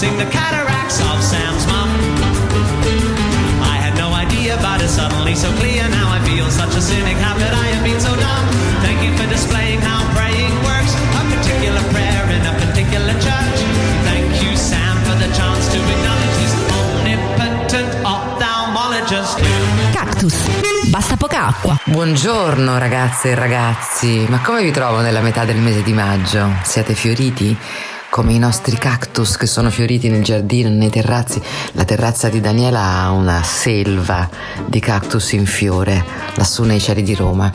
nursing the cataracts of Sam's mum. I had no idea, but it's suddenly so clear now. I feel such a cynic. How could I have been so dumb? Thank you for displaying how praying works. A particular prayer in a particular church. Thank you, Sam, for the chance to acknowledge this omnipotent ophthalmologist. Cactus. Basta poca acqua. Buongiorno ragazze e ragazzi, ma come vi trovo nella metà del mese di maggio? Siete fioriti? Come i nostri cactus che sono fioriti nel giardino, nei terrazzi. La terrazza di Daniela ha una selva di cactus in fiore, lassù nei cieli di Roma.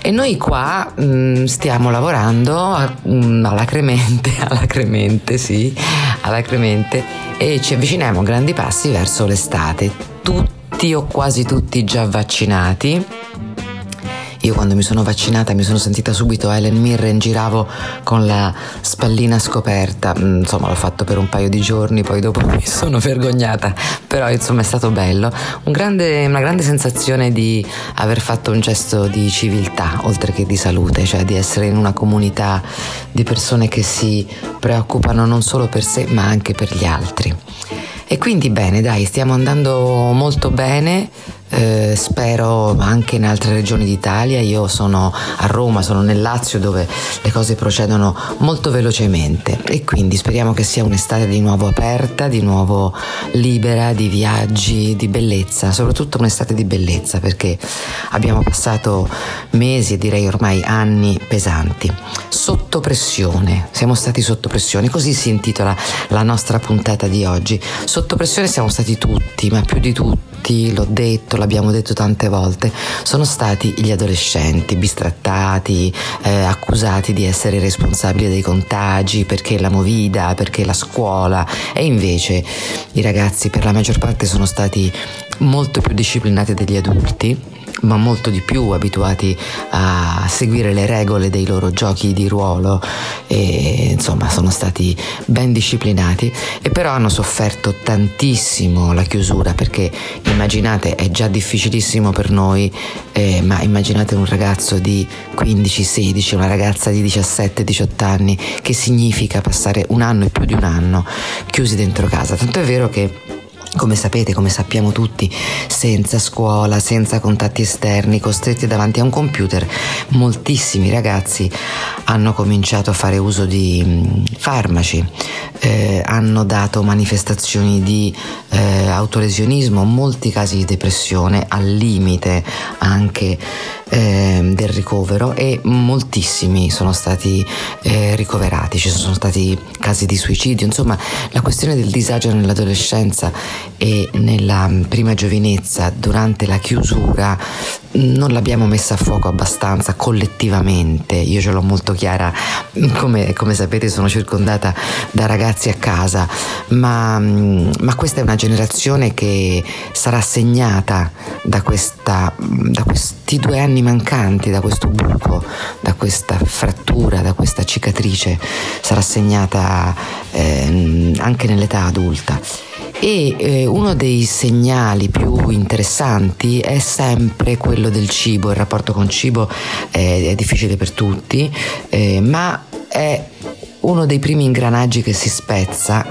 E noi qua mh, stiamo lavorando mh, alacremente, alacremente, sì, alacremente, e ci avviciniamo a grandi passi verso l'estate. Tutti o quasi tutti già vaccinati io quando mi sono vaccinata mi sono sentita subito Helen Mirren, giravo con la spallina scoperta, mm, insomma l'ho fatto per un paio di giorni, poi dopo mi sono vergognata, però insomma è stato bello, un grande, una grande sensazione di aver fatto un gesto di civiltà oltre che di salute, cioè di essere in una comunità di persone che si preoccupano non solo per sé ma anche per gli altri. E quindi bene, dai, stiamo andando molto bene, eh, spero anche in altre regioni d'Italia. Io sono a Roma, sono nel Lazio dove le cose procedono molto velocemente e quindi speriamo che sia un'estate di nuovo aperta, di nuovo libera, di viaggi, di bellezza, soprattutto un'estate di bellezza perché abbiamo passato mesi e direi ormai anni pesanti. Sotto pressione, siamo stati sotto pressione, così si intitola la nostra puntata di oggi. Sotto pressione siamo stati tutti, ma più di tutti, l'ho detto, l'abbiamo detto tante volte, sono stati gli adolescenti bistrattati, eh, accusati di essere responsabili dei contagi perché la movida, perché la scuola. E invece i ragazzi per la maggior parte sono stati molto più disciplinati degli adulti ma molto di più abituati a seguire le regole dei loro giochi di ruolo. E insomma sono stati ben disciplinati e però hanno sofferto tantissimo la chiusura perché immaginate è già difficilissimo per noi eh, ma immaginate un ragazzo di 15-16 una ragazza di 17-18 anni che significa passare un anno e più di un anno chiusi dentro casa. Tanto è vero che come sapete, come sappiamo tutti, senza scuola, senza contatti esterni, costretti davanti a un computer, moltissimi ragazzi hanno cominciato a fare uso di mm, farmaci, eh, hanno dato manifestazioni di eh, autolesionismo, molti casi di depressione, al limite anche eh, del ricovero e moltissimi sono stati eh, ricoverati, ci sono stati casi di suicidio, insomma la questione del disagio nell'adolescenza e nella prima giovinezza durante la chiusura non l'abbiamo messa a fuoco abbastanza collettivamente, io ce l'ho molto chiara, come, come sapete sono circondata da ragazzi a casa, ma, ma, questa è una generazione che sarà segnata da, questa, da questi due anni mancanti, da questo buco, da questa frattura, da questa cicatrice, sarà segnata eh, anche nell'età adulta. E eh, uno dei segnali più interessanti è sempre quello del cibo, il rapporto con cibo è, è difficile per tutti, eh, ma è uno dei primi ingranaggi che si spezza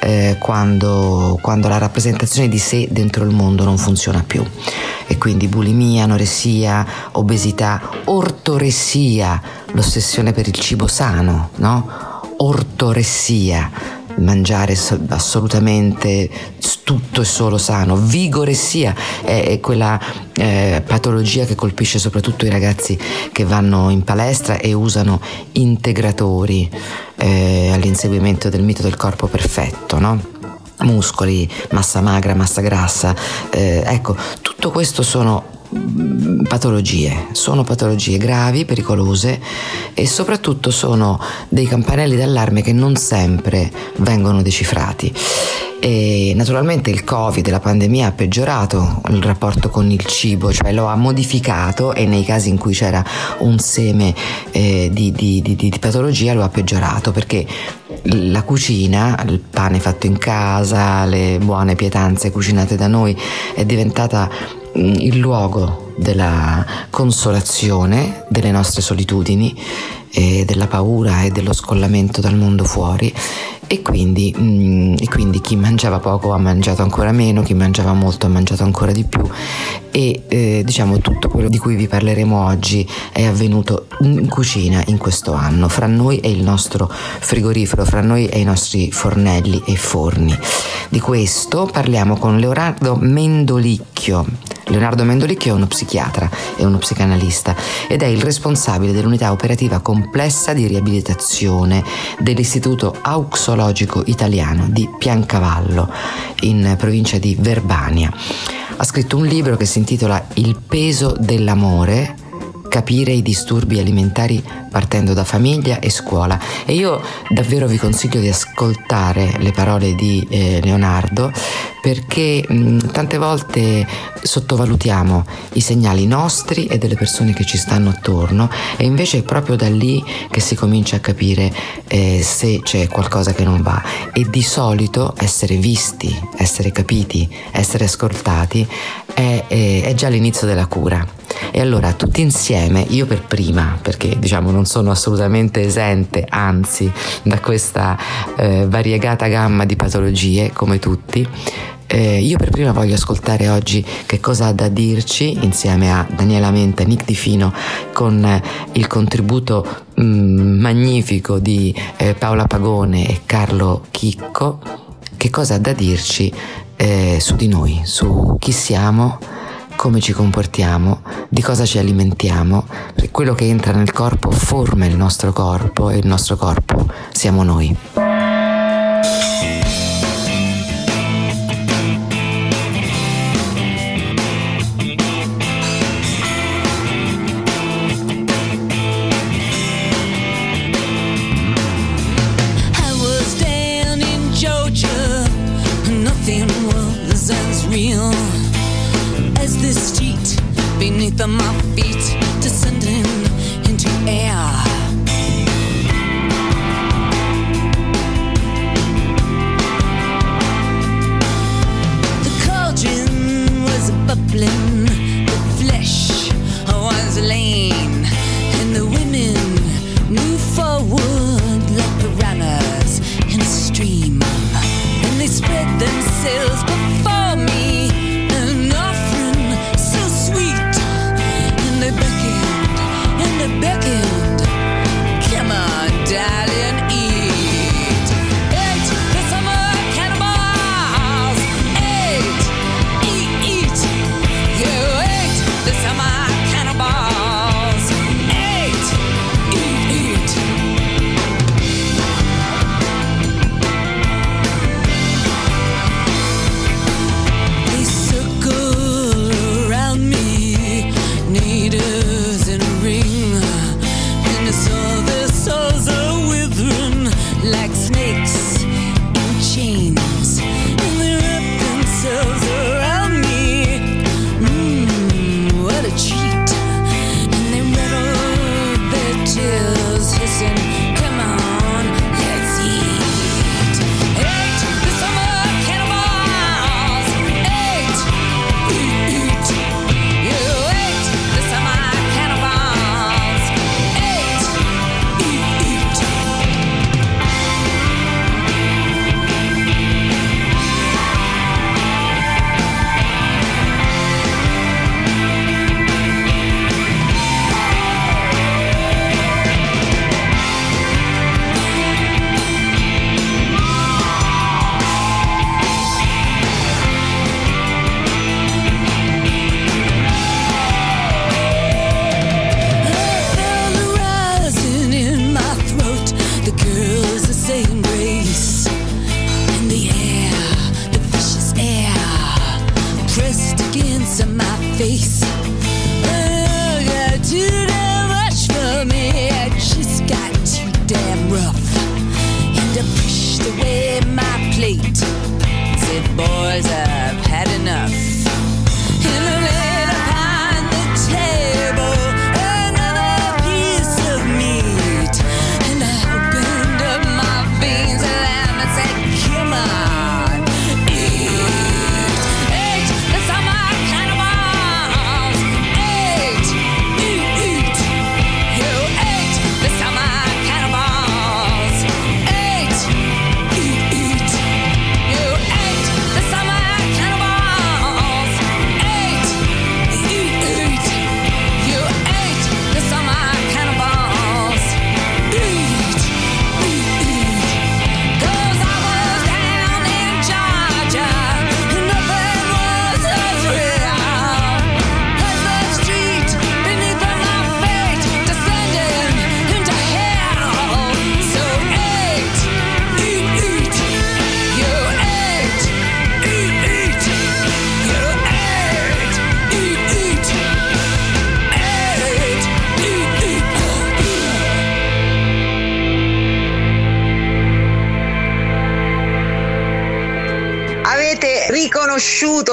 eh, quando, quando, la rappresentazione di sé dentro il mondo non funziona più. E quindi bulimia, anoressia, obesità, ortoressia, l'ossessione per il cibo sano, no? Ortoressia mangiare assolutamente tutto e solo sano. Vigoressia è, quella eh, patologia che colpisce soprattutto i ragazzi che vanno in palestra e usano integratori eh, all'inseguimento del mito del corpo perfetto, no? Muscoli, massa magra, massa grassa. Eh, ecco, tutto questo sono patologie, sono patologie gravi, pericolose e soprattutto sono dei campanelli d'allarme che non sempre vengono decifrati. E naturalmente il Covid, la pandemia ha peggiorato il rapporto con il cibo, cioè lo ha modificato e nei casi in cui c'era un seme eh, di, di, di, di patologia lo ha peggiorato perché la cucina, il pane fatto in casa, le buone pietanze cucinate da noi è diventata Mm, il luogo della consolazione delle nostre solitudini e della paura e dello scollamento dal mondo fuori e quindi, mm, e quindi chi mangiava poco ha mangiato ancora meno, chi mangiava molto ha mangiato ancora di più e eh, diciamo tutto quello di cui vi parleremo oggi è avvenuto in cucina in questo anno, fra noi e il nostro frigorifero, fra noi e i nostri fornelli e forni. Di questo parliamo con Leonardo Mendolicchio. Leonardo Mendolicchio è uno psichiatra e uno psicanalista ed è il responsabile dell'unità operativa complessa di riabilitazione dell'Istituto Auxologico Italiano di Piancavallo in provincia di Verbania. Ha scritto un libro che si intitola Il peso dell'amore capire i disturbi alimentari partendo da famiglia e scuola e io davvero vi consiglio di ascoltare le parole di eh, Leonardo perché mh, tante volte sottovalutiamo i segnali nostri e delle persone che ci stanno attorno e invece è proprio da lì che si comincia a capire eh, se c'è qualcosa che non va e di solito essere visti, essere capiti, essere ascoltati è, è, è già l'inizio della cura. E allora tutti insieme, io per prima, perché diciamo non sono assolutamente esente, anzi, da questa eh, variegata gamma di patologie, come tutti, eh, io per prima voglio ascoltare oggi che cosa ha da dirci insieme a Daniela Menta, Nick Di Fino, con eh, il contributo mh, mm, magnifico di eh, Paola Pagone e Carlo Chicco, che cosa ha da dirci eh, su di noi, su chi siamo come ci comportiamo, di cosa ci alimentiamo, perché quello che entra nel corpo forma il nostro corpo e il nostro corpo siamo noi.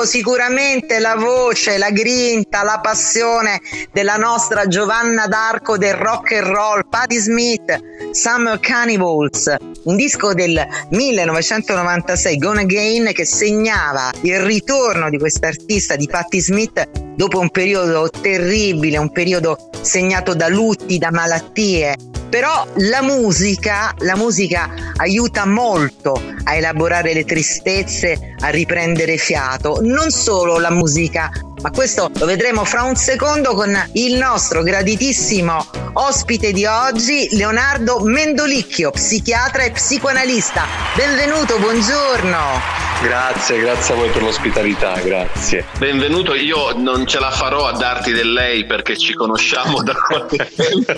Sicuramente la voce, la grinta, la passione della nostra Giovanna d'Arco del rock and roll, Patti Smith, Summer Cannibals, un disco del 1996, Gone Again, che segnava il ritorno di quest'artista di Patti Smith dopo un periodo terribile, un periodo segnato da lutti, da malattie però la musica, la musica aiuta molto a elaborare le tristezze, a riprendere fiato. Non solo la musica, ma questo lo vedremo fra un secondo con il nostro graditissimo ospite di oggi, Leonardo Mendolicchio, psichiatra e psicoanalista. Benvenuto, buongiorno. Grazie, grazie a voi per l'ospitalità, grazie. Benvenuto, io non ce la farò a darti del lei perché ci conosciamo da qualche tempo.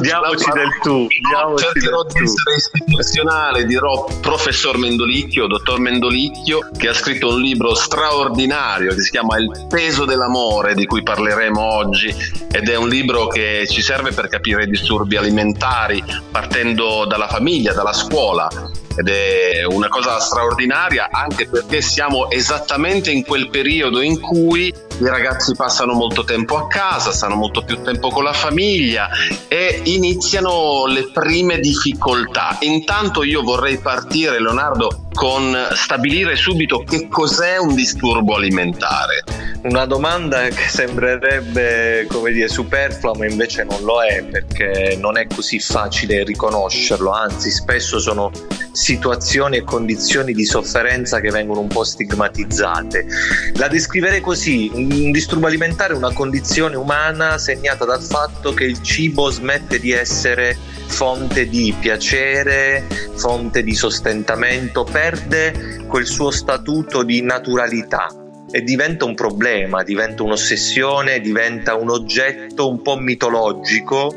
diamoci del tu, diamoci Cercherò di essere istituzionale, dirò professor Mendolicchio, dottor Mendolicchio, che ha scritto un libro straordinario che si chiama Il peso dell'amore, di cui parleremo oggi, ed è un libro che ci serve per capire i disturbi alimentari, partendo dalla famiglia, dalla scuola ed è una cosa straordinaria anche perché siamo esattamente in quel periodo in cui i ragazzi passano molto tempo a casa, stanno molto più tempo con la famiglia e iniziano le prime difficoltà. Intanto io vorrei partire, Leonardo, con stabilire subito che cos'è un disturbo alimentare. Una domanda che sembrerebbe, come dire, superflua, ma invece non lo è perché non è così facile riconoscerlo, anzi spesso sono situazioni e condizioni di sofferenza che vengono un po' stigmatizzate. La descriverei così, un disturbo alimentare è una condizione umana segnata dal fatto che il cibo smette di essere fonte di piacere, fonte di sostentamento, perde quel suo statuto di naturalità e diventa un problema, diventa un'ossessione, diventa un oggetto un po' mitologico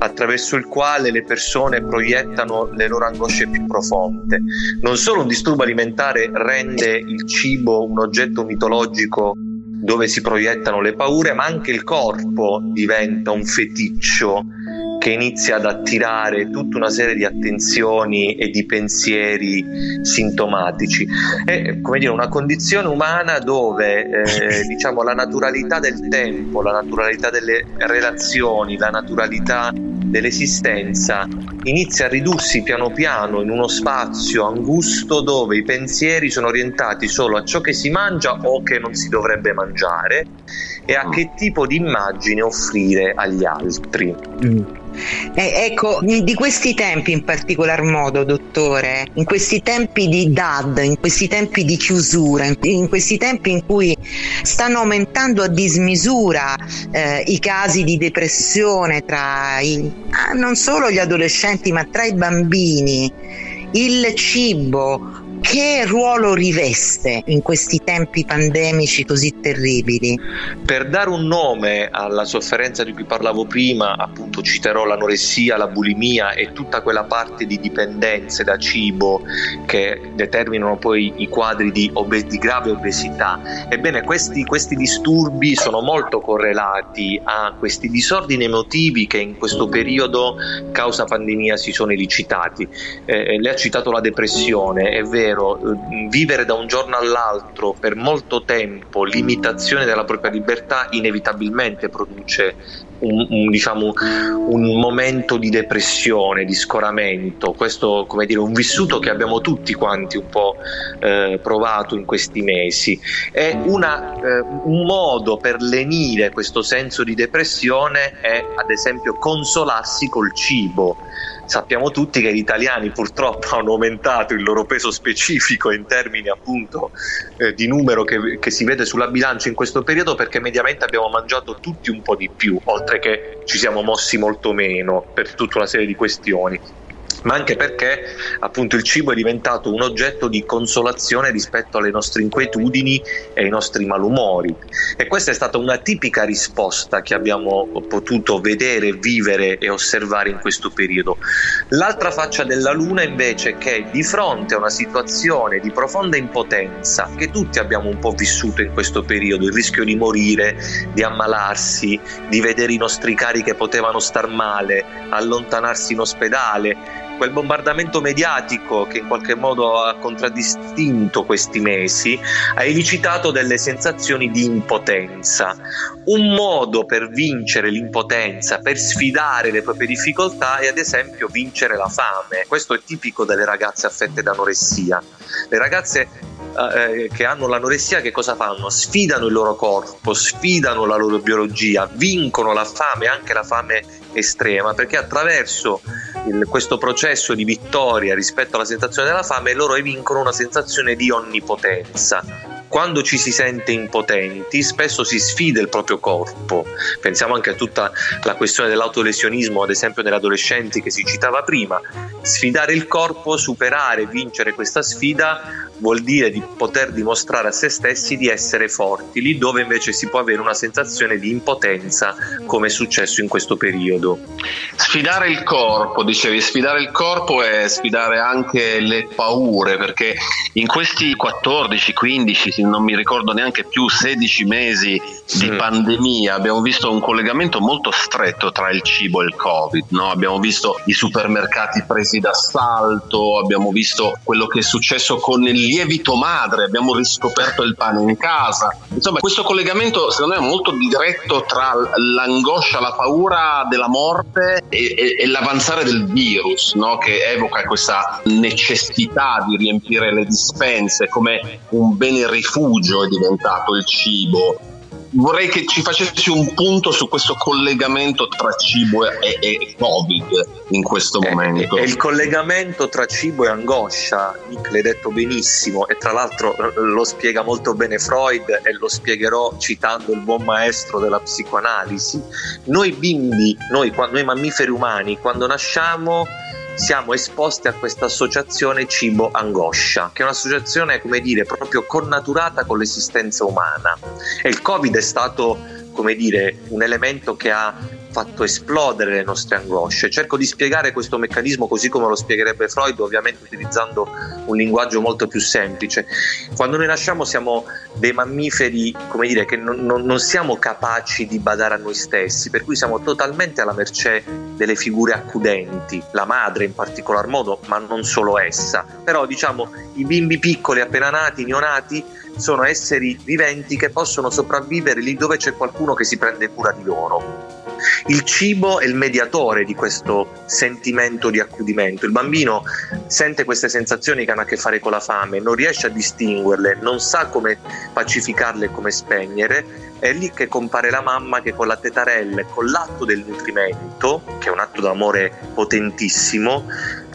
attraverso il quale le persone proiettano le loro angosce più profonde. Non solo un disturbo alimentare rende il cibo un oggetto mitologico dove si proiettano le paure, ma anche il corpo diventa un feticcio che inizia ad attirare tutta una serie di attenzioni e di pensieri sintomatici. È come dire, una condizione umana dove eh, diciamo, la naturalità del tempo, la naturalità delle relazioni, la naturalità dell'esistenza inizia a ridursi piano piano in uno spazio angusto dove i pensieri sono orientati solo a ciò che si mangia o che non si dovrebbe mangiare e a che tipo di immagine offrire agli altri. Eh, ecco, di questi tempi in particolar modo, dottore, in questi tempi di DAD, in questi tempi di chiusura, in questi tempi in cui stanno aumentando a dismisura eh, i casi di depressione tra i, ah, non solo gli adolescenti, ma tra i bambini, il cibo, che ruolo riveste in questi tempi pandemici così terribili? Per dare un nome alla sofferenza di cui parlavo prima, appunto citerò l'anoressia, la bulimia e tutta quella parte di dipendenze da cibo che determinano poi i quadri di, obes- di grave obesità. Ebbene, questi, questi disturbi sono molto correlati a questi disordini emotivi che in questo periodo, causa pandemia, si sono elicitati. Eh, lei ha citato la depressione, è vero vero, eh, vivere da un giorno all'altro per molto tempo limitazione della propria libertà inevitabilmente produce un, un, diciamo, un momento di depressione, di scoramento. Questo come dire, un vissuto che abbiamo tutti quanti un po' eh, provato in questi mesi. È una, eh, un modo per lenire questo senso di depressione è ad esempio consolarsi col cibo sappiamo tutti che gli italiani purtroppo hanno aumentato il loro peso specifico in termini appunto eh, di numero che, che, si vede sulla bilancia in questo periodo perché mediamente abbiamo mangiato tutti un po' di più, oltre che ci siamo mossi molto meno per tutta una serie di questioni ma anche perché appunto il cibo è diventato un oggetto di consolazione rispetto alle nostre inquietudini e ai nostri malumori. E questa è stata una tipica risposta che abbiamo potuto vedere, vivere e osservare in questo periodo. L'altra faccia della luna invece è che di fronte a una situazione di profonda impotenza che tutti abbiamo un po' vissuto in questo periodo, il rischio di morire, di ammalarsi, di vedere i nostri cari che potevano star male, allontanarsi in ospedale, quel bombardamento mediatico che in qualche modo ha contraddistinto questi mesi ha elicitato delle sensazioni di impotenza. Un modo per vincere l'impotenza, per sfidare le proprie difficoltà è ad esempio vincere la fame. Questo è tipico delle ragazze affette da anoressia. Le ragazze eh, che hanno l'anoressia che cosa fanno? Sfidano il loro corpo, sfidano la loro biologia, vincono la fame, anche la fame estrema, perché attraverso il, questo processo di vittoria rispetto alla sensazione della fame loro vincono una sensazione di onnipotenza. Quando ci si sente impotenti, spesso si sfida il proprio corpo. Pensiamo anche a tutta la questione dell'autolesionismo, ad esempio negli adolescenti che si citava prima. Sfidare il corpo, superare, vincere questa sfida vuol dire di poter dimostrare a se stessi di essere forti, lì dove invece si può avere una sensazione di impotenza come è successo in questo periodo. Sfidare il corpo, dicevi, sfidare il corpo e sfidare anche le paure, perché in questi 14, 15, non mi ricordo neanche più, 16 mesi di mm. pandemia abbiamo visto un collegamento molto stretto tra il cibo e il Covid, no? abbiamo visto i supermercati presi d'assalto, abbiamo visto quello che è successo con il lievito madre, abbiamo riscoperto il pane in casa. Insomma, questo collegamento secondo me è molto diretto tra l'angoscia, la paura della morte e, e, e l'avanzare del virus, no? che evoca questa necessità di riempire le dispense come un bene rifugio è diventato il cibo vorrei che ci facessi un punto su questo collegamento tra cibo e, e Covid in questo eh, momento. E il collegamento tra cibo e angoscia, Nick l'hai detto benissimo e tra l'altro eh, lo spiega molto bene Freud e lo spiegherò citando il buon maestro della psicoanalisi. Noi bimbi, noi, noi mammiferi umani, quando nasciamo siamo esposti a questa associazione cibo-angoscia, che è un'associazione, come dire, proprio connaturata con l'esistenza umana. E il Covid è stato, come dire, un elemento che ha fatto esplodere le nostre angosce. Cerco di spiegare questo meccanismo così come lo spiegherebbe Freud, ovviamente utilizzando un linguaggio molto più semplice. Quando noi nasciamo siamo dei mammiferi, come dire, che non, non, non siamo capaci di badare a noi stessi, per cui siamo totalmente alla mercé delle figure accudenti, la madre in particolar modo, ma non solo essa. Però diciamo i bimbi piccoli appena nati, neonati, sono esseri viventi che possono sopravvivere lì dove c'è qualcuno che si prende cura di loro. Il cibo è il mediatore di questo sentimento di accudimento. Il bambino sente queste sensazioni che hanno a che fare con la fame, non riesce a distinguerle, non sa come pacificarle e come spegnere. È lì che compare la mamma che con la tetarella e con l'atto del nutrimento, che è un atto d'amore potentissimo,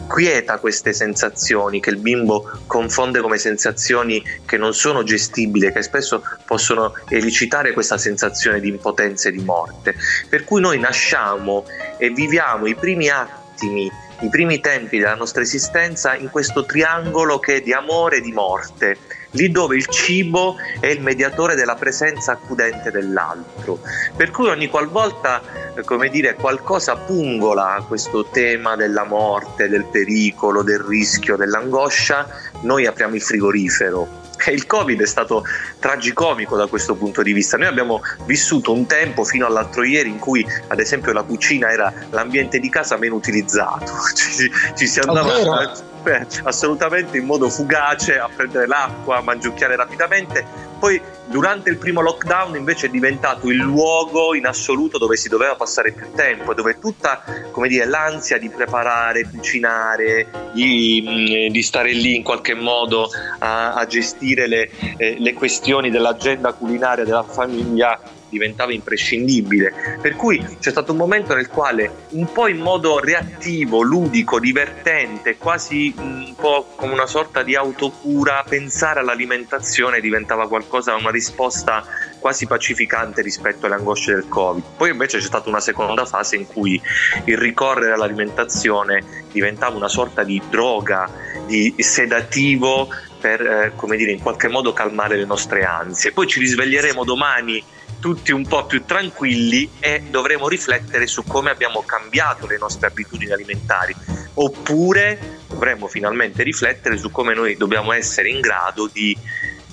quieta queste sensazioni che il bimbo confonde come sensazioni che non sono gestibili, che spesso possono elicitare questa sensazione di impotenza e di morte. Per cui noi nasciamo e viviamo i primi attimi i primi tempi della nostra esistenza in questo triangolo che è di amore e di morte lì dove il cibo è il mediatore della presenza accudente dell'altro. Per cui ogni qualvolta, eh, come dire, qualcosa pungola questo tema della morte, del pericolo, del rischio, dell'angoscia, noi apriamo il frigorifero. E il Covid è stato tragicomico da questo punto di vista. Noi abbiamo vissuto un tempo fino all'altro ieri in cui, ad esempio, la cucina era l'ambiente di casa meno utilizzato. Ci, ci si andava beh, assolutamente in modo fugace a prendere l'acqua, a mangiucchiare rapidamente. Poi durante il primo lockdown invece è diventato il luogo in assoluto dove si doveva passare più tempo, dove tutta dire, l'ansia di preparare, cucinare, di, mm, di, stare lì in qualche modo a, a gestire le, eh, le questioni dell'agenda culinaria della famiglia diventava imprescindibile. Per cui c'è stato un momento nel quale, un po' in modo reattivo, ludico, divertente, quasi un po' come una sorta di autocura, pensare all'alimentazione diventava qualcosa, una risposta quasi pacificante rispetto alle angosce del Covid. Poi invece c'è stata una seconda fase in cui il ricorrere all'alimentazione diventava una sorta di droga, di sedativo per, eh, come dire, in qualche modo calmare le nostre ansie. Poi ci risveglieremo domani tutti un po' più tranquilli e dovremo riflettere su come abbiamo cambiato le nostre abitudini alimentari oppure dovremo finalmente riflettere su come noi dobbiamo essere in grado di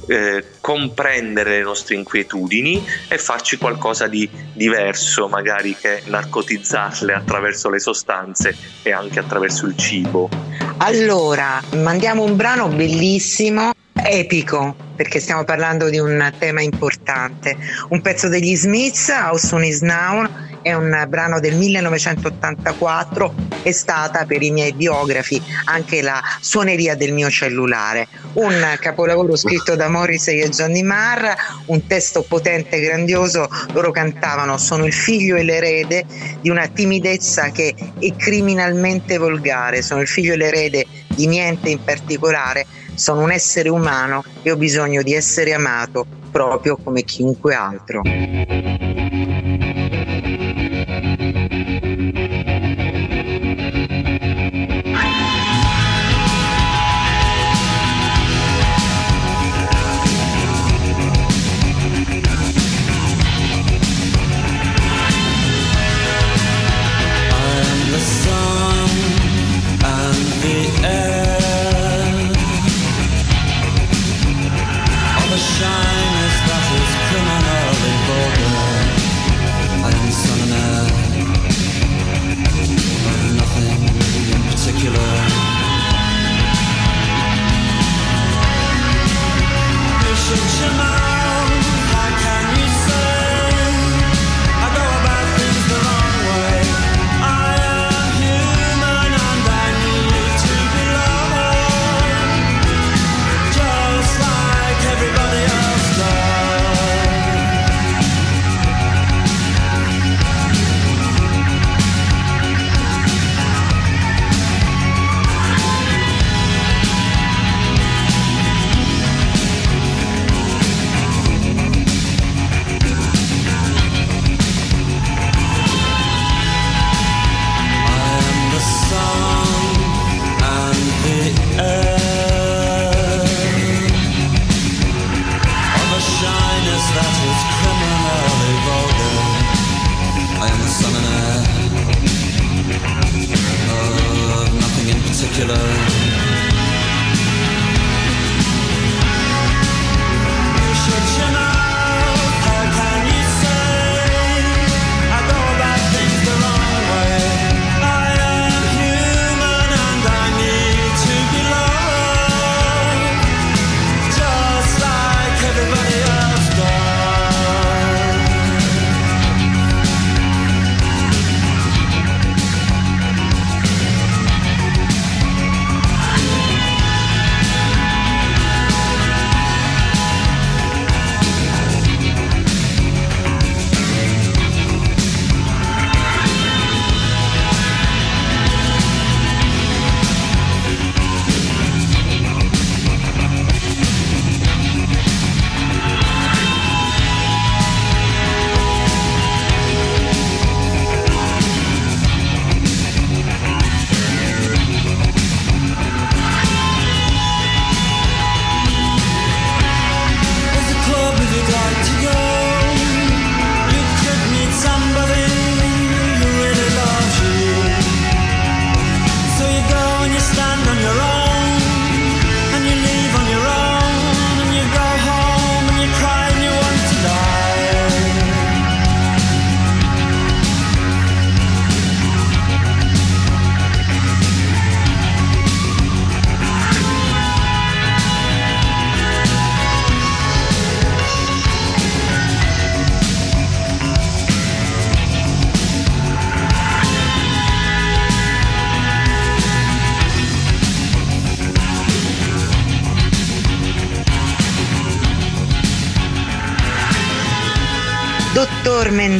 eh, comprendere le nostre inquietudini e farci qualcosa di diverso, magari che narcotizzarle attraverso le sostanze e anche attraverso il cibo. Allora, mandiamo un brano bellissimo, epico, perché stiamo parlando di un tema importante. Un pezzo degli Smiths, How Soon Is Now, è un brano del 1984, è stata per i miei biografi anche la suoneria del mio cellulare. Un capolavoro scritto da Morrissey e Johnny Marr, un testo potente e grandioso, loro cantavano Sono il figlio e l'erede di una timidezza che è criminalmente volgare, sono il figlio e l'erede di niente in particolare, sono un essere umano e ho bisogno di essere amato proprio come chiunque altro.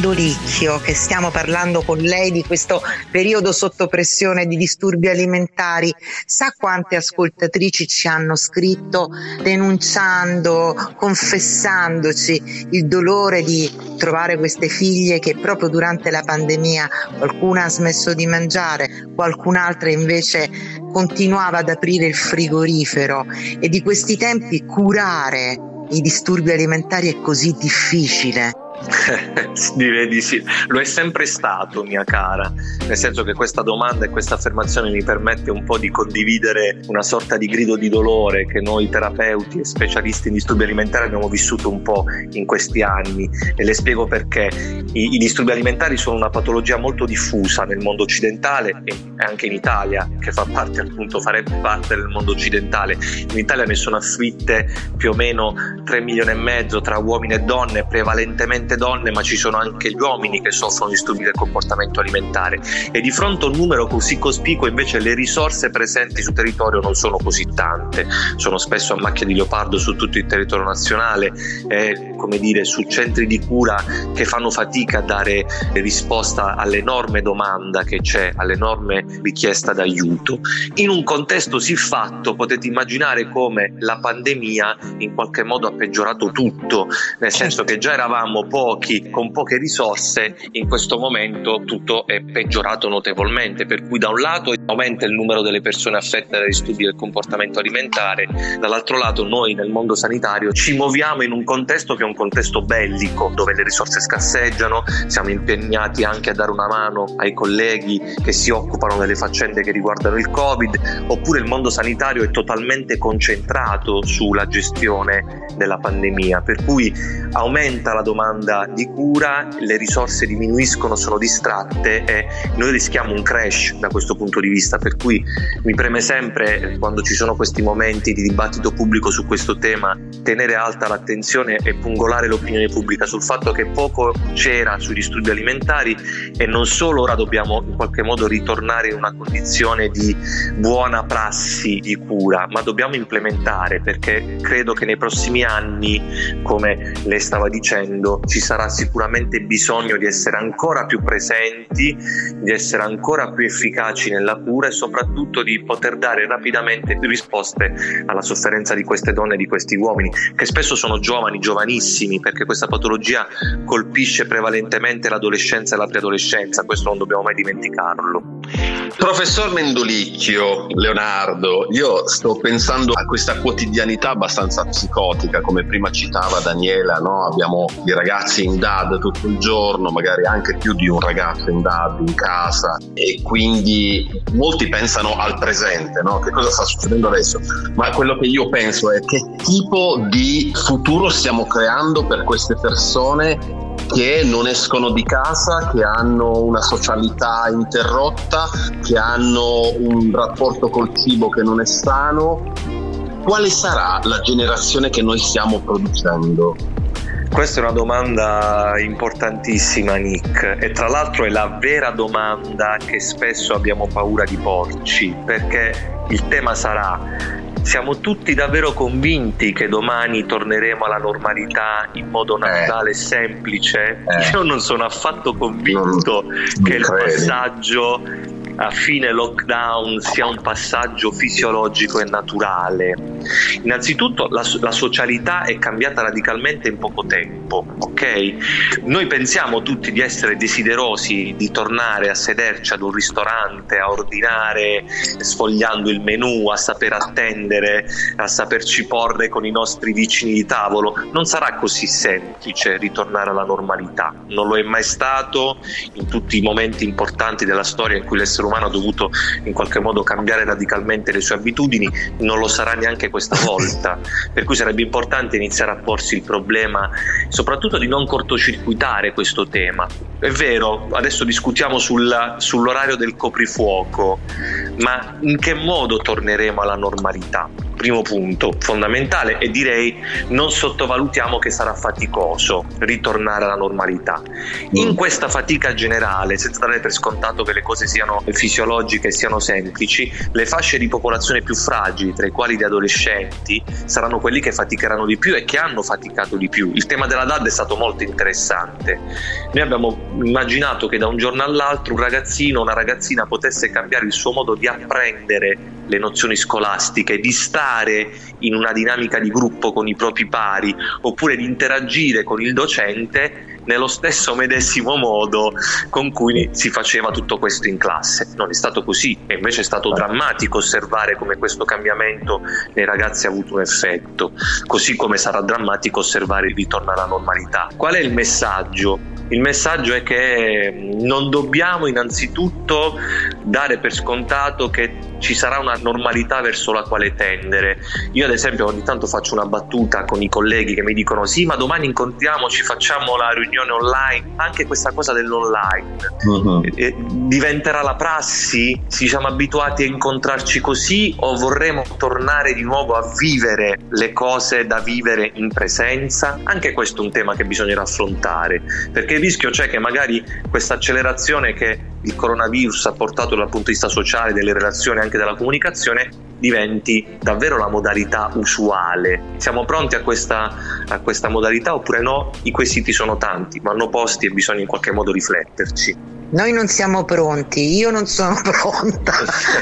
Dottor Mendolicchio, che stiamo parlando con lei di questo periodo sotto pressione di disturbi alimentari, sa quante ascoltatrici ci hanno scritto denunciando, confessandoci il dolore di trovare queste figlie che proprio durante la pandemia qualcuna ha smesso di mangiare, qualcun'altra invece continuava ad aprire il frigorifero e di questi tempi curare i disturbi alimentari è così difficile. Direi di sì, lo è sempre stato, mia cara, nel senso che questa domanda e questa affermazione mi permette un po' di condividere una sorta di grido di dolore che noi terapeuti e specialisti in disturbi alimentari abbiamo vissuto un po' in questi anni e le spiego perché. I, i disturbi alimentari sono una patologia molto diffusa nel mondo occidentale e anche in Italia, che fa parte appunto, farebbe parte del mondo occidentale. In Italia ne sono afflitte più o meno 3 milioni e mezzo tra uomini e donne, prevalentemente donne, ma ci sono anche gli uomini che soffrono disturbi del comportamento alimentare. E di fronte a un numero così cospicuo invece le risorse presenti sul territorio non sono così tante, sono spesso a macchia di leopardo su tutto il territorio nazionale, eh, come dire, su centri di cura che fanno fatica a dare risposta all'enorme domanda che c'è, all'enorme richiesta d'aiuto. In un contesto siffatto potete immaginare come la pandemia in qualche modo ha peggiorato tutto, nel senso che già eravamo pochi con poche risorse, in questo momento tutto è peggiorato notevolmente, per cui da un lato aumenta il numero delle persone affette da disturbi del comportamento alimentare, dall'altro lato noi nel mondo sanitario ci muoviamo in un contesto che è un contesto bellico, dove le risorse scarseggiano, siamo impegnati anche a dare una mano ai colleghi che si occupano delle faccende che riguardano il Covid, oppure il mondo sanitario è totalmente concentrato sulla gestione della pandemia, per cui aumenta la domanda domanda di cura, le risorse diminuiscono, sono distratte e noi rischiamo un crash da questo punto di vista, per cui mi preme sempre quando ci sono questi momenti di dibattito pubblico su questo tema tenere alta l'attenzione e pungolare l'opinione pubblica sul fatto che poco c'era sui disturbi alimentari e non solo ora dobbiamo in qualche modo ritornare in una condizione di buona prassi di cura, ma dobbiamo implementare perché credo che nei prossimi anni, come lei stava dicendo, ci sarà sicuramente bisogno di essere ancora più presenti, di essere ancora più efficaci nella cura e soprattutto di poter dare rapidamente risposte alla sofferenza di queste donne e di questi uomini, che spesso sono giovani, giovanissimi, perché questa patologia colpisce prevalentemente l'adolescenza e la preadolescenza, questo non dobbiamo mai dimenticarlo. Professor Mendolicchio, Leonardo, io sto pensando a questa quotidianità abbastanza psicotica, come prima citava Daniela, no? abbiamo i ragazzi in DAD tutto il giorno, magari anche più di un ragazzo in DAD in casa e quindi molti pensano al presente, no? che cosa sta succedendo adesso, ma quello che io penso è che tipo di futuro stiamo creando per queste persone che non escono di casa, che hanno una socialità interrotta, che hanno un rapporto col cibo che non è sano. Quale sarà la generazione che noi stiamo producendo? Questa è una domanda importantissima, Nick, e tra l'altro è la vera domanda che spesso abbiamo paura di porci, perché il tema sarà siamo tutti davvero convinti che domani torneremo alla normalità in modo naturale e eh. semplice? Eh. Io non sono affatto convinto non, che non il passaggio a fine lockdown sia un passaggio fisiologico e naturale. Innanzitutto la, la, socialità è cambiata radicalmente in poco tempo, ok? Noi pensiamo tutti di essere desiderosi di tornare a sederci ad un ristorante, a ordinare sfogliando il menù, a saper attendere, a saperci porre con i nostri vicini di tavolo. Non sarà così semplice ritornare alla normalità, non lo è mai stato in tutti i momenti importanti della storia in cui l'essere umano ha dovuto in qualche modo cambiare radicalmente le sue abitudini, non lo sarà neanche questa volta, per cui sarebbe importante iniziare a porsi il problema soprattutto di non cortocircuitare questo tema. È vero, adesso discutiamo sulla, sull'orario del coprifuoco, ma in che modo torneremo alla normalità? primo punto fondamentale e direi non sottovalutiamo che sarà faticoso ritornare alla normalità. In questa fatica generale, senza dare per scontato che le cose siano fisiologiche e siano semplici, le fasce di popolazione più fragili, tra i quali gli adolescenti, saranno quelli che faticheranno di più e che hanno faticato di più. Il tema della DAD è stato molto interessante. Noi abbiamo immaginato che da un giorno all'altro un ragazzino o una ragazzina potesse cambiare il suo modo di apprendere le nozioni scolastiche, di stare in una dinamica di gruppo con i propri pari, oppure di interagire con il docente nello stesso medesimo modo con cui si faceva tutto questo in classe. Non è stato così e invece è stato drammatico osservare come questo cambiamento nei ragazzi ha avuto un effetto, così come sarà drammatico osservare il ritorno alla normalità. Qual è il messaggio? Il messaggio è che non dobbiamo innanzitutto dare per scontato che ci sarà una normalità verso la quale tendere. Io ad esempio ogni tanto faccio una battuta con i colleghi che mi dicono sì ma domani incontriamoci, facciamo la riunione online, anche questa cosa dell'online uh-huh. diventerà la prassi? Ci siamo abituati a incontrarci così o vorremmo tornare di nuovo a vivere le cose da vivere in presenza? Anche questo è un tema che bisognerà affrontare perché il rischio c'è che magari questa accelerazione che il coronavirus ha portato dal punto di vista sociale, delle relazioni, anche della comunicazione, diventi davvero la modalità usuale. Siamo pronti a questa, a questa modalità oppure no? I quesiti sono tanti, vanno posti e bisogna in qualche modo rifletterci. Noi non siamo pronti, io non sono pronta,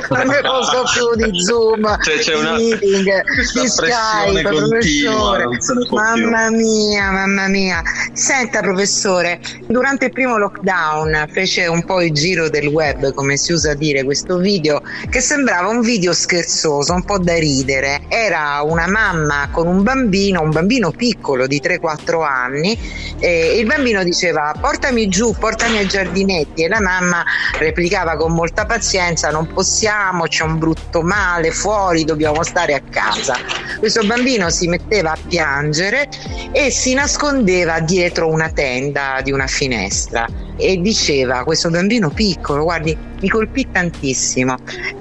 non ne posso più di Zoom, cioè, c'è una, meeting, di Skype, professore. Mamma mia, mamma mia. Senta professore, durante il primo lockdown fece un po' il giro del web, come si usa dire, questo video che sembrava un video scherzoso, un po' da ridere. Era una mamma con un bambino, un bambino piccolo di 3-4 anni, e il bambino diceva portami giù, portami al giardinetto e la mamma replicava con molta pazienza non possiamo, c'è un brutto male fuori, dobbiamo stare a casa. Questo bambino si metteva a piangere e si nascondeva dietro una tenda di una finestra e diceva questo bambino piccolo, guardi, mi colpì tantissimo,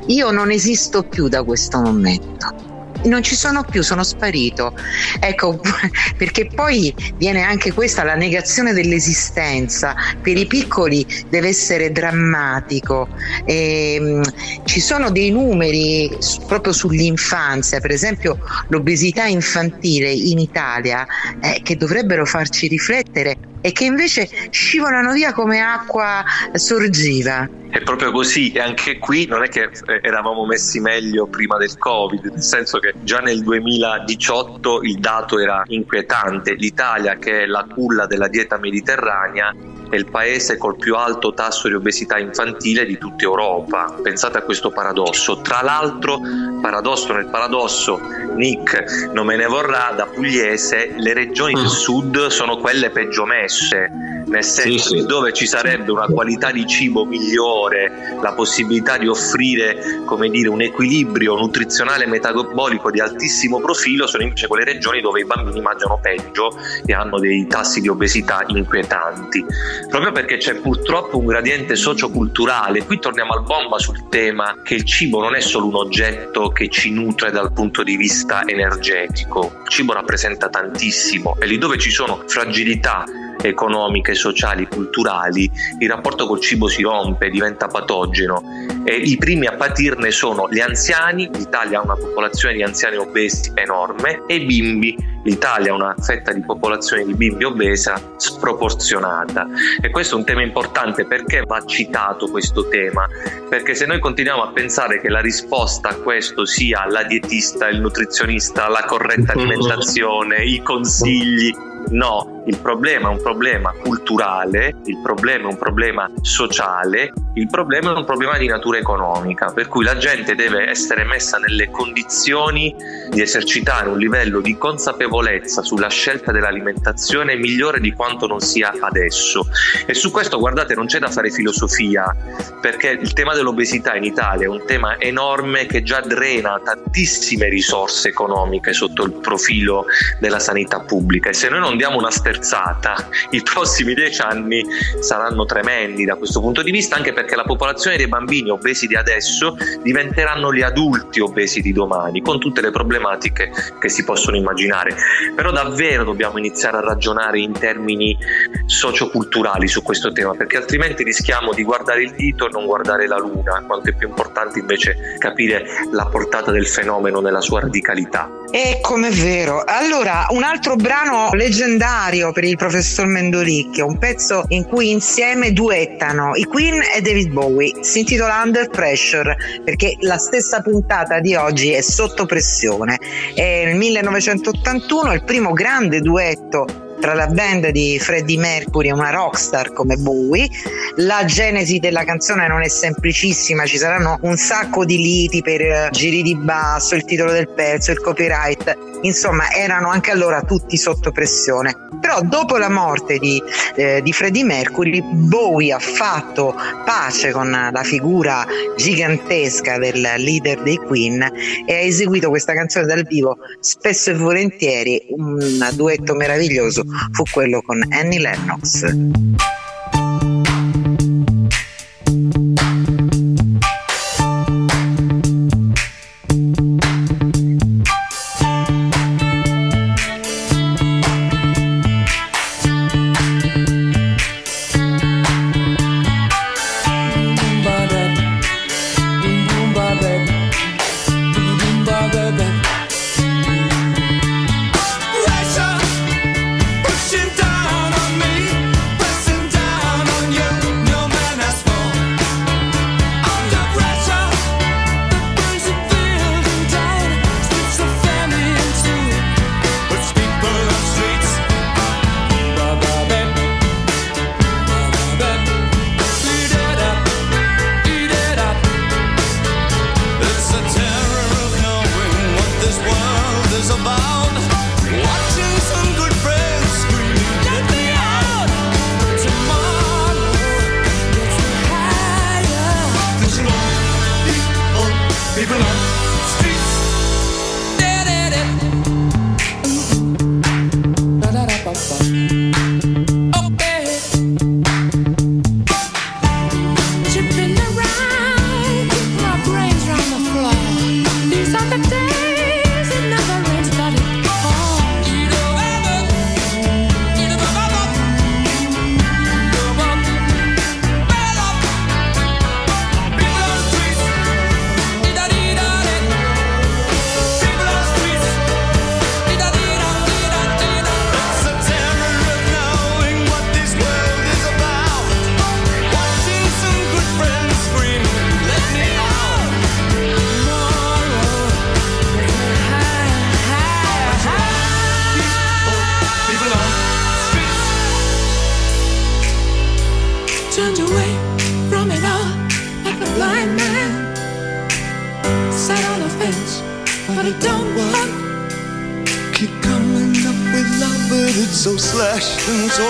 io non esisto più da questo momento non ci sono più, sono sparito. Ecco, perché poi viene anche questa la negazione dell'esistenza. Per i piccoli deve essere drammatico. E, ehm, ci sono dei numeri proprio sull'infanzia, per esempio l'obesità infantile in Italia, eh, che dovrebbero farci riflettere e che invece scivolano via come acqua sorgiva. È proprio così e anche qui non è che eh, eravamo messi meglio prima del Covid, nel senso che già nel 2018 il dato era inquietante. L'Italia, che è la culla della dieta mediterranea, è il paese col più alto tasso di obesità infantile di tutta Europa. Pensate a questo paradosso. Tra l'altro, paradosso nel paradosso, Nick non me ne vorrà, da pugliese le regioni del mm. sud sono quelle peggio messe nel senso sì, sì. dove ci sarebbe una qualità di cibo migliore, la possibilità di offrire come dire, un equilibrio nutrizionale metabolico di altissimo profilo, sono invece quelle regioni dove i bambini mangiano peggio e hanno dei tassi di obesità inquietanti, proprio perché c'è purtroppo un gradiente socioculturale. Qui torniamo al bomba sul tema che il cibo non è solo un oggetto che ci nutre dal punto di vista energetico, il cibo rappresenta tantissimo e lì dove ci sono fragilità economiche, sociali, culturali, il rapporto col cibo si rompe, diventa patogeno. E i primi a patirne sono gli anziani, l'Italia ha una popolazione di anziani obesi enorme e i bimbi. l'Italia ha una fetta di popolazione di bimbi obesa sproporzionata. E questo è un tema importante perché va citato questo tema? Perché se noi continuiamo a pensare che la risposta a questo sia la dietista, il nutrizionista, la corretta alimentazione, i consigli No, il problema è un problema culturale, il problema è un problema sociale, il problema è un problema di natura economica, per cui la gente deve essere messa nelle condizioni di esercitare un livello di consapevolezza sulla scelta dell'alimentazione migliore di quanto non sia adesso. E su questo, guardate, non c'è da fare filosofia, perché il tema dell'obesità in Italia è un tema enorme che già drena tantissime risorse economiche sotto il profilo della sanità pubblica e se noi non diamo una sterzata, i prossimi dieci anni saranno tremendi da questo punto di vista, anche perché la popolazione dei bambini obesi di adesso diventeranno gli adulti obesi di domani, con tutte le problematiche che si possono immaginare. Però davvero dobbiamo iniziare a ragionare in termini socioculturali su questo tema, perché altrimenti rischiamo di guardare il dito e non guardare la luna, quanto è più importante invece capire la portata del fenomeno nella sua radicalità. E come è vero. Allora, un altro brano leggendario per il professor Mendolicchio, un pezzo in cui insieme duettano i Queen e David Bowie, si intitola Under Pressure, perché la stessa puntata di oggi è sotto pressione. È nel 1981 il primo grande duetto tra la band di Freddie Mercury e una rockstar come Bowie. La genesi della canzone non è semplicissima, ci saranno un sacco di liti per eh, giri di basso, il titolo del pezzo, il copyright, insomma erano anche allora tutti sotto pressione. Però dopo la morte di, eh, di Freddie Mercury, Bowie ha fatto pace con la figura gigantesca del leader dei Queen e ha eseguito questa canzone dal vivo spesso e volentieri. Un duetto meraviglioso fu quello con Annie Lennox. Listen to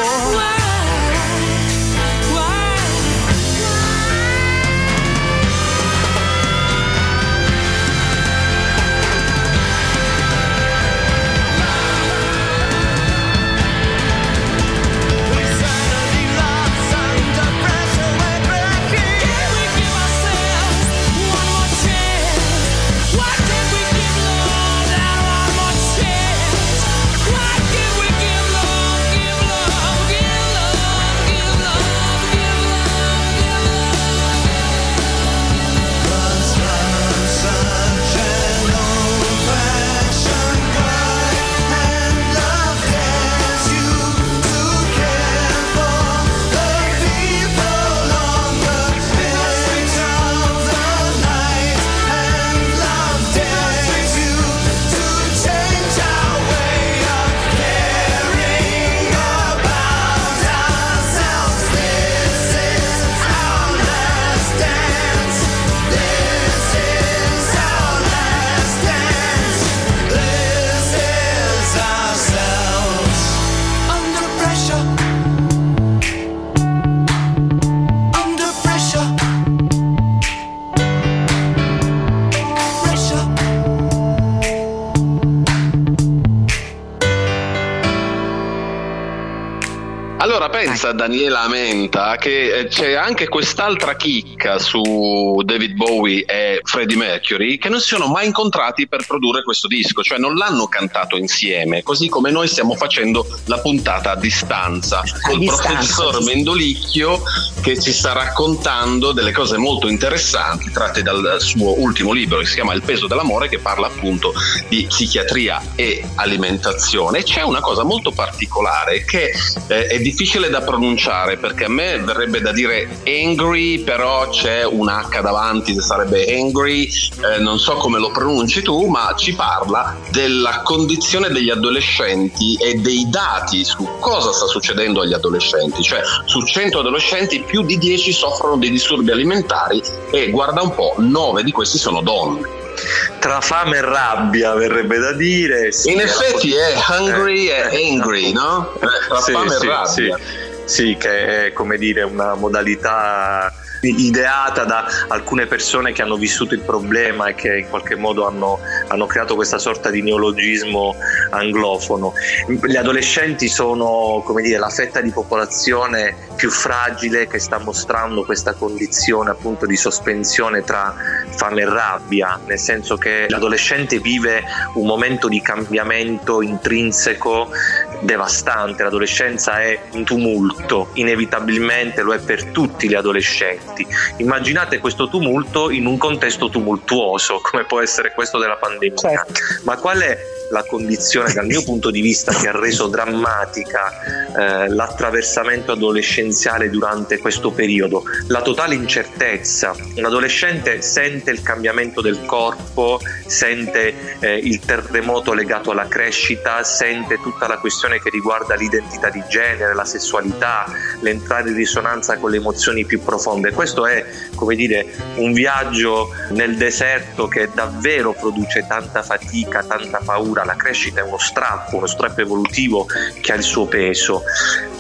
pensa Daniela Menta che eh, c'è anche quest'altra chicca su David Bowie e Freddie Mercury che non si sono mai incontrati per produrre questo disco, cioè non l'hanno cantato insieme, così come noi stiamo facendo la puntata a distanza col distanza, professor sì. Mendolicchio che ci sta raccontando delle cose molto interessanti tratte dal suo ultimo libro che si chiama Il peso dell'amore che parla appunto di psichiatria e alimentazione. C'è una cosa molto particolare che eh, è difficile da pronunciare perché a me verrebbe da dire angry, però c'è un H davanti, sarebbe angry, eh, non so come lo pronunci tu, ma ci parla della condizione degli adolescenti e dei dati su cosa sta succedendo agli adolescenti, cioè su 100 adolescenti più di 10 soffrono di disturbi alimentari e guarda un po', 9 di questi sono donne tra fame e rabbia verrebbe da dire. Sì, in effetti è hungry eh, e angry, no? Tra sì, fame sì, e rabbia. Sì. che è come dire una modalità ideata da alcune persone che hanno vissuto il problema e che in qualche modo hanno, hanno creato questa sorta di neologismo anglofono. Gli adolescenti sono dire, la fetta di popolazione più fragile che sta mostrando questa condizione appunto di sospensione tra fame e rabbia, nel senso che l'adolescente vive un momento di cambiamento intrinseco devastante, l'adolescenza è un tumulto, inevitabilmente lo è per tutti gli adolescenti. Immaginate questo tumulto in un contesto tumultuoso, come può essere questo della pandemia. Certo. Ma qual è la condizione dal mio punto di vista che ha reso drammatica eh, l'attraversamento adolescenziale durante questo periodo, la totale incertezza. Un adolescente sente il cambiamento del corpo, sente eh, il terremoto legato alla crescita, sente tutta la questione che riguarda l'identità di genere, la sessualità, l'entrare in risonanza con le emozioni più profonde. Questo è, come dire, un viaggio nel deserto che davvero produce tanta fatica, tanta paura la crescita è uno strappo, uno strappo evolutivo che ha il suo peso.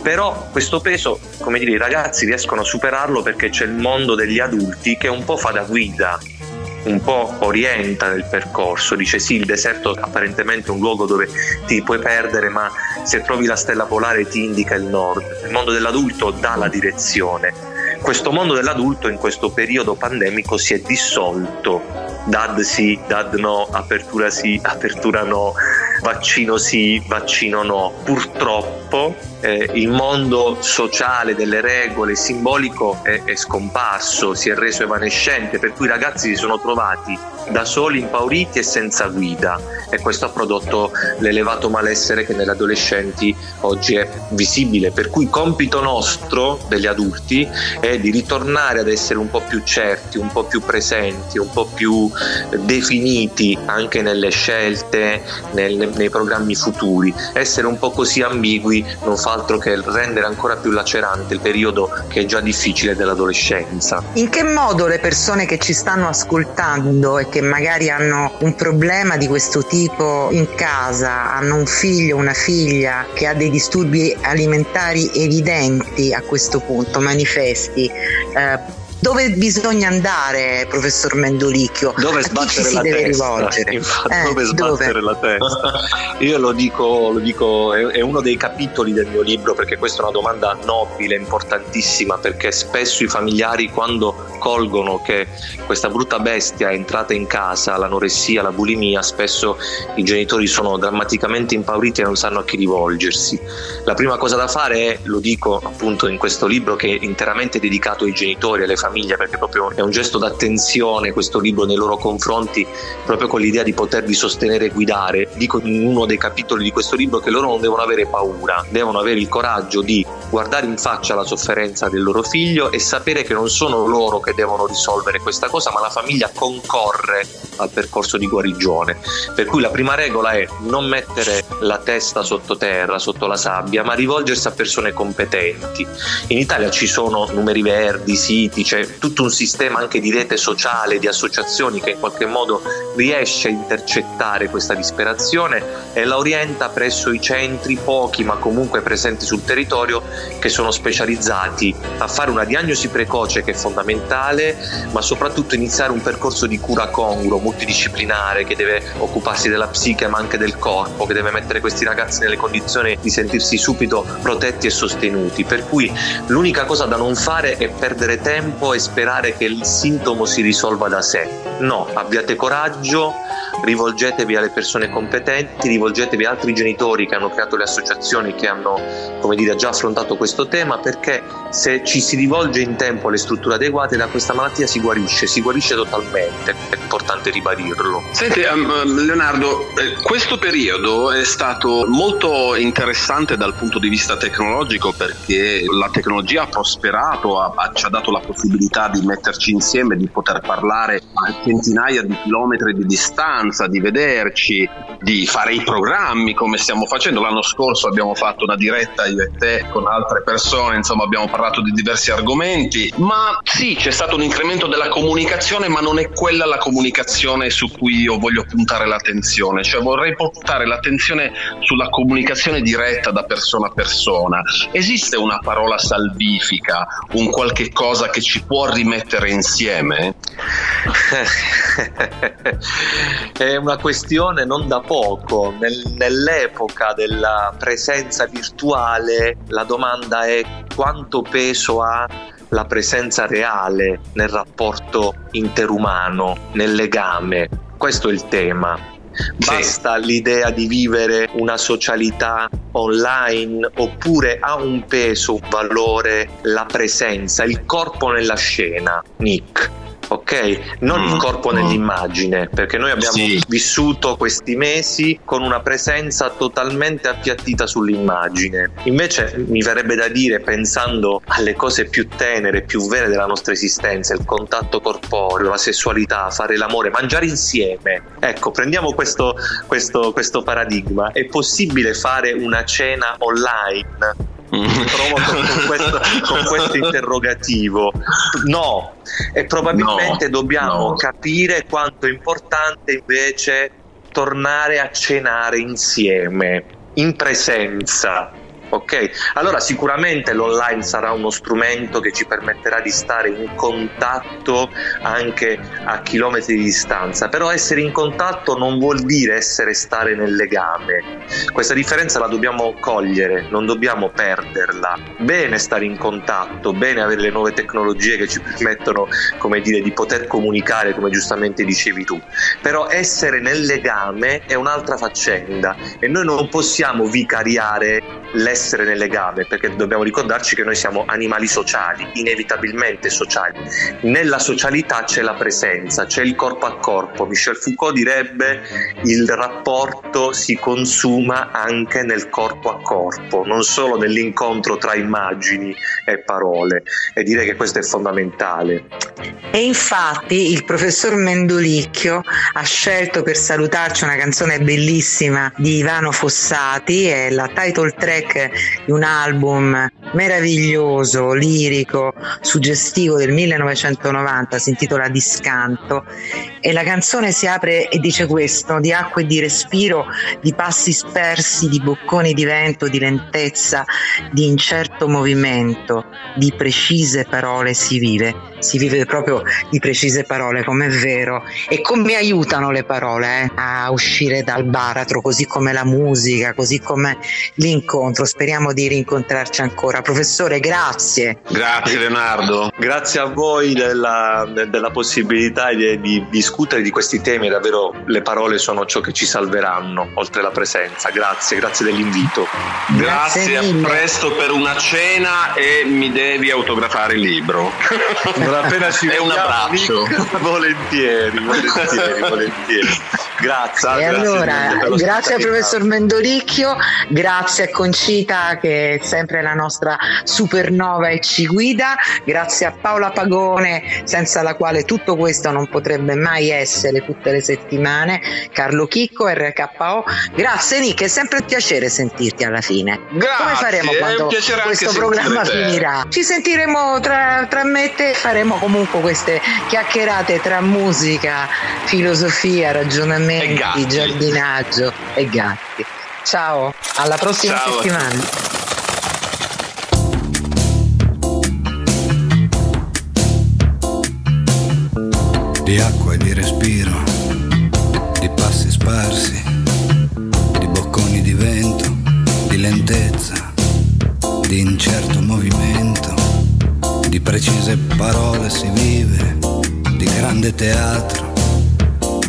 Però questo peso, come dire, i ragazzi riescono a superarlo perché c'è il mondo degli adulti che un po' fa da guida, un po' orienta nel percorso, dice sì, il deserto apparentemente è un luogo dove ti puoi perdere, ma se trovi la stella polare ti indica il nord. Il mondo dell'adulto dà la direzione. Questo mondo dell'adulto in questo periodo pandemico si è dissolto dad sì, dad no, apertura sì, apertura no, vaccino sì, vaccino no. Purtroppo eh, il mondo sociale delle regole simbolico è, è, scomparso, si è reso evanescente, per cui i ragazzi si sono trovati da soli, impauriti e senza guida. E questo ha prodotto l'elevato malessere che negli adolescenti oggi è visibile, per cui compito nostro degli adulti è di ritornare ad essere un po' più certi, un po' più presenti, un po' più definiti anche nelle scelte, nel, nei programmi futuri, essere un po' così ambigui non fa altro che rendere ancora più lacerante il periodo che è già difficile dell'adolescenza. In che modo le persone che ci stanno ascoltando e che magari hanno un problema di questo tipo in casa, hanno un figlio, una figlia che ha dei disturbi alimentari evidenti a questo punto, manifesti, eh, dove bisogna andare, professor Mendolicchio? Dove sbattere la testa? Infatti, eh, dove sbattere dove? la testa? Io lo dico, lo dico è, è, uno dei capitoli del mio libro perché questa è una domanda nobile, importantissima, perché spesso i familiari quando colgono che questa brutta bestia è entrata in casa, l'anoressia, la bulimia, spesso i genitori sono drammaticamente impauriti e non sanno a chi rivolgersi. La prima cosa da fare è, lo dico appunto in questo libro che è interamente dedicato ai genitori, alle famiglie, famiglia perché proprio è un gesto d'attenzione questo libro nei loro confronti proprio con l'idea di potervi sostenere e guidare. Dico in uno dei capitoli di questo libro che loro non devono avere paura devono avere il coraggio di guardare in faccia la sofferenza del loro figlio e sapere che non sono loro che devono risolvere questa cosa ma la famiglia concorre al percorso di guarigione. Per cui la prima regola è non mettere la testa sottoterra sotto la sabbia ma rivolgersi a persone competenti. In Italia ci sono numeri verdi siti c'è tutto un sistema anche di rete sociale, di associazioni che in qualche modo riesce a intercettare questa disperazione e la orienta presso i centri, pochi ma comunque presenti sul territorio, che sono specializzati a fare una diagnosi precoce che è fondamentale ma soprattutto iniziare un percorso di cura congruo, multidisciplinare, che deve occuparsi della psiche ma anche del corpo, che deve mettere questi ragazzi nelle condizioni di sentirsi subito protetti e sostenuti. Per cui l'unica cosa da non fare è perdere tempo e sperare che il sintomo si risolva da sé. No, abbiate coraggio, rivolgetevi alle persone competenti, rivolgetevi a altri genitori che hanno creato le associazioni che hanno come dire, già affrontato questo tema perché se ci si rivolge in tempo alle strutture adeguate da questa malattia si guarisce, si guarisce totalmente, è importante ribadirlo. Senti um, Leonardo, eh, questo periodo è stato molto interessante dal punto di vista tecnologico perché la tecnologia ha prosperato, ha, ci ha dato la possibilità di metterci insieme, di poter parlare a centinaia di chilometri di distanza, di vederci, di fare i programmi come stiamo facendo. L'anno scorso abbiamo fatto una diretta io e te con altre persone, insomma abbiamo parlato di diversi argomenti, ma sì c'è stato un incremento della comunicazione, ma non è quella la comunicazione su cui io voglio puntare l'attenzione, cioè vorrei portare l'attenzione sulla comunicazione diretta da persona a persona. Esiste una parola salvifica, un qualche cosa che ci può rimettere insieme? è una questione non da poco. Nel, nell'epoca della presenza virtuale la domanda è quanto peso ha la presenza reale nel rapporto interumano, nel legame. Questo è il tema. Basta sì. l'idea di vivere una socialità online oppure ha un peso, un valore la presenza, il corpo nella scena, Nick? Ok? Non mm. il corpo nell'immagine, perché noi abbiamo sì. vissuto questi mesi con una presenza totalmente appiattita sull'immagine. Invece mi verrebbe da dire, pensando alle cose più tenere, più vere della nostra esistenza, il contatto corporeo, la sessualità, fare l'amore, mangiare insieme. Ecco, prendiamo questo, questo, questo paradigma. È possibile fare una cena online trovo con, questo, con, questo, interrogativo. No, e probabilmente no, dobbiamo no. capire quanto è importante invece tornare a cenare insieme, in presenza Ok, allora sicuramente l'online sarà uno strumento che ci permetterà di stare in contatto anche a chilometri di distanza, però essere in contatto non vuol dire essere stare nel legame. Questa differenza la dobbiamo cogliere, non dobbiamo perderla. Bene stare in contatto, bene avere le nuove tecnologie che ci permettono, come dire, di poter comunicare, come giustamente dicevi tu. Però essere nel legame è un'altra faccenda e noi non possiamo vicariare l'essere nel legame, perché dobbiamo ricordarci che noi siamo animali sociali, inevitabilmente sociali. Nella socialità c'è la presenza, c'è il corpo a corpo. Michel Foucault direbbe il rapporto si consuma anche nel corpo a corpo, non solo nell'incontro tra immagini e parole. E direi che questo è fondamentale. E infatti il professor Mendolicchio ha scelto per salutarci una canzone bellissima di Ivano Fossati, è la title track di un album meraviglioso, lirico, suggestivo del 1990, si intitola Discanto. E la canzone si apre e dice questo, di acqua e di respiro, di passi spersi, di bocconi di vento, di lentezza, di incerto movimento, di precise parole si vive. Si vive proprio di precise parole, come è vero, e come aiutano le parole eh, a uscire dal baratro, così come la musica, così come l'incontro. Speriamo di rincontrarci ancora. Professore, grazie. Grazie Leonardo. Grazie a voi della, della possibilità di, di, discutere di questi temi, davvero le parole sono ciò che ci salveranno, oltre la presenza. Grazie, grazie dell'invito. Grazie, grazie a presto per una cena e mi devi autografare il libro. appena ci è un abbraccio volentieri volentieri volentieri grazie e grazie allora grazie al professor Mendolicchio grazie a Concita che è sempre la nostra supernova e ci guida grazie a Paola Pagone senza la quale tutto questo non potrebbe mai essere tutte le settimane Carlo Chicco RKO grazie Nick è sempre un piacere sentirti alla fine. Grazie, come faremo quando questo programma finirà? Ci sentiremo tra, tra me e te faremo comunque queste chiacchierate tra musica, filosofia, ragionamenti, giardinaggio e gatti. Ciao, alla prossima Ciao. settimana. di acqua e di respiro, di passi sparsi, di bocconi di vento, di lentezza, di incerto movimento, di precise parole si vive, di grande teatro,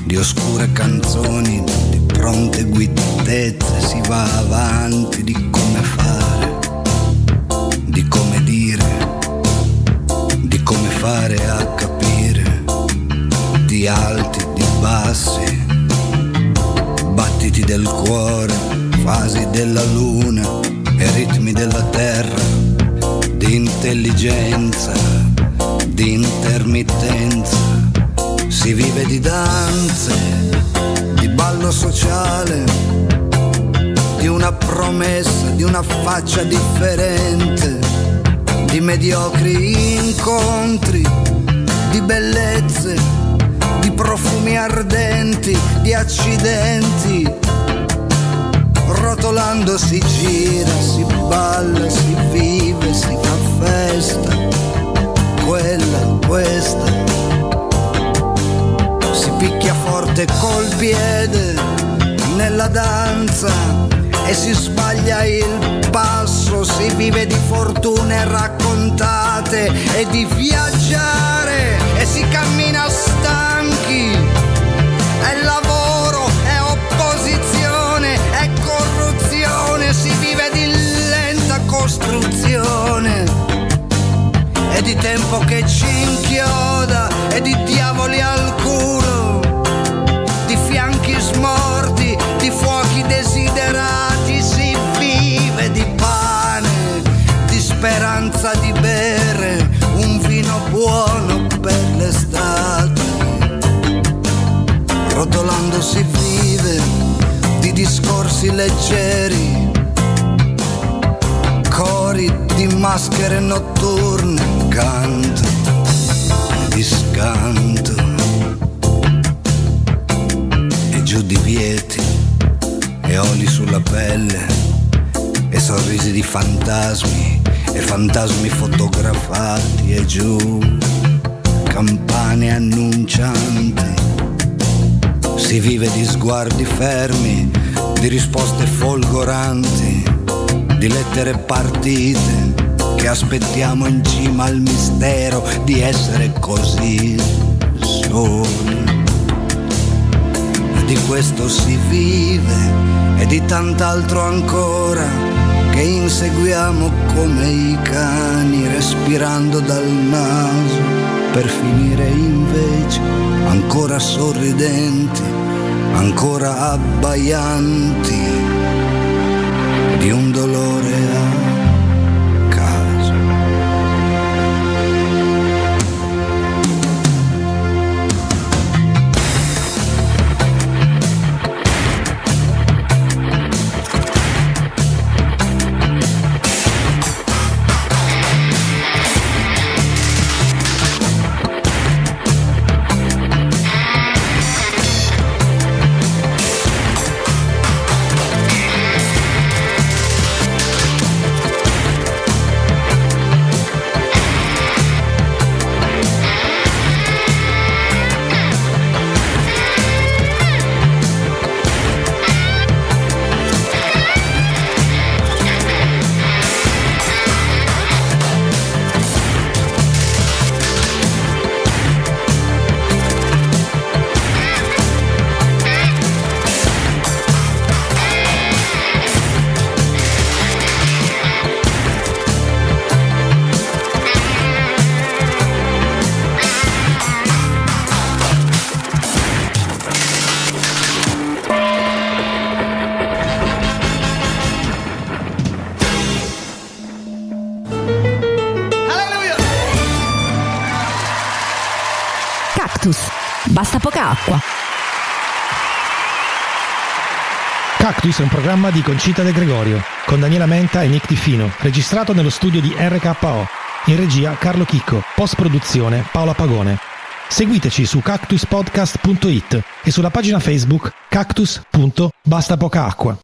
di oscure canzoni, di pronte guidezze si va avanti, di come fare, di come dire, di come fare a capire, di alti, di bassi, battiti del cuore, fasi della luna e ritmi della terra, di intelligenza, di intermittenza, si vive di danze, di ballo sociale, di una promessa, di una faccia differente, di mediocri incontri, di bellezze, di profumi ardenti, di accidenti. Rotolando si gira, si balla, si vive, si fa festa, quella, questa. Picchia forte col piede nella danza e si sbaglia il passo, si vive di fortune raccontate e di viaggiare e si cammina stanchi. È lavoro, è opposizione, è corruzione, si vive di lenta costruzione e di tempo che ci inchioda e di diavoli al culo, di smorti, di fuochi desiderati, si vive di pane, di speranza di bere un vino buono per l'estate. Rotolando si vive di discorsi leggeri, cori di maschere notturne, canto di scanto giù divieti e oli sulla pelle e sorrisi di fantasmi e fantasmi fotografati e giù. Campane annuncianti si vive di sguardi fermi di risposte folgoranti di lettere partite che aspettiamo in cima al mistero di essere così soli di questo si vive e di tant'altro ancora che inseguiamo come i cani respirando dal naso. Per finire invece ancora sorridenti, ancora abbaianti di un dolore a Cactus è un programma di Concita De Gregorio, con Daniela Menta e Nick Tifino, registrato nello studio di RKO. In regia Carlo Chicco, post-produzione Paola Pagone. Seguiteci su cactuspodcast.it e sulla pagina Facebook cactus.bastapocaacqua.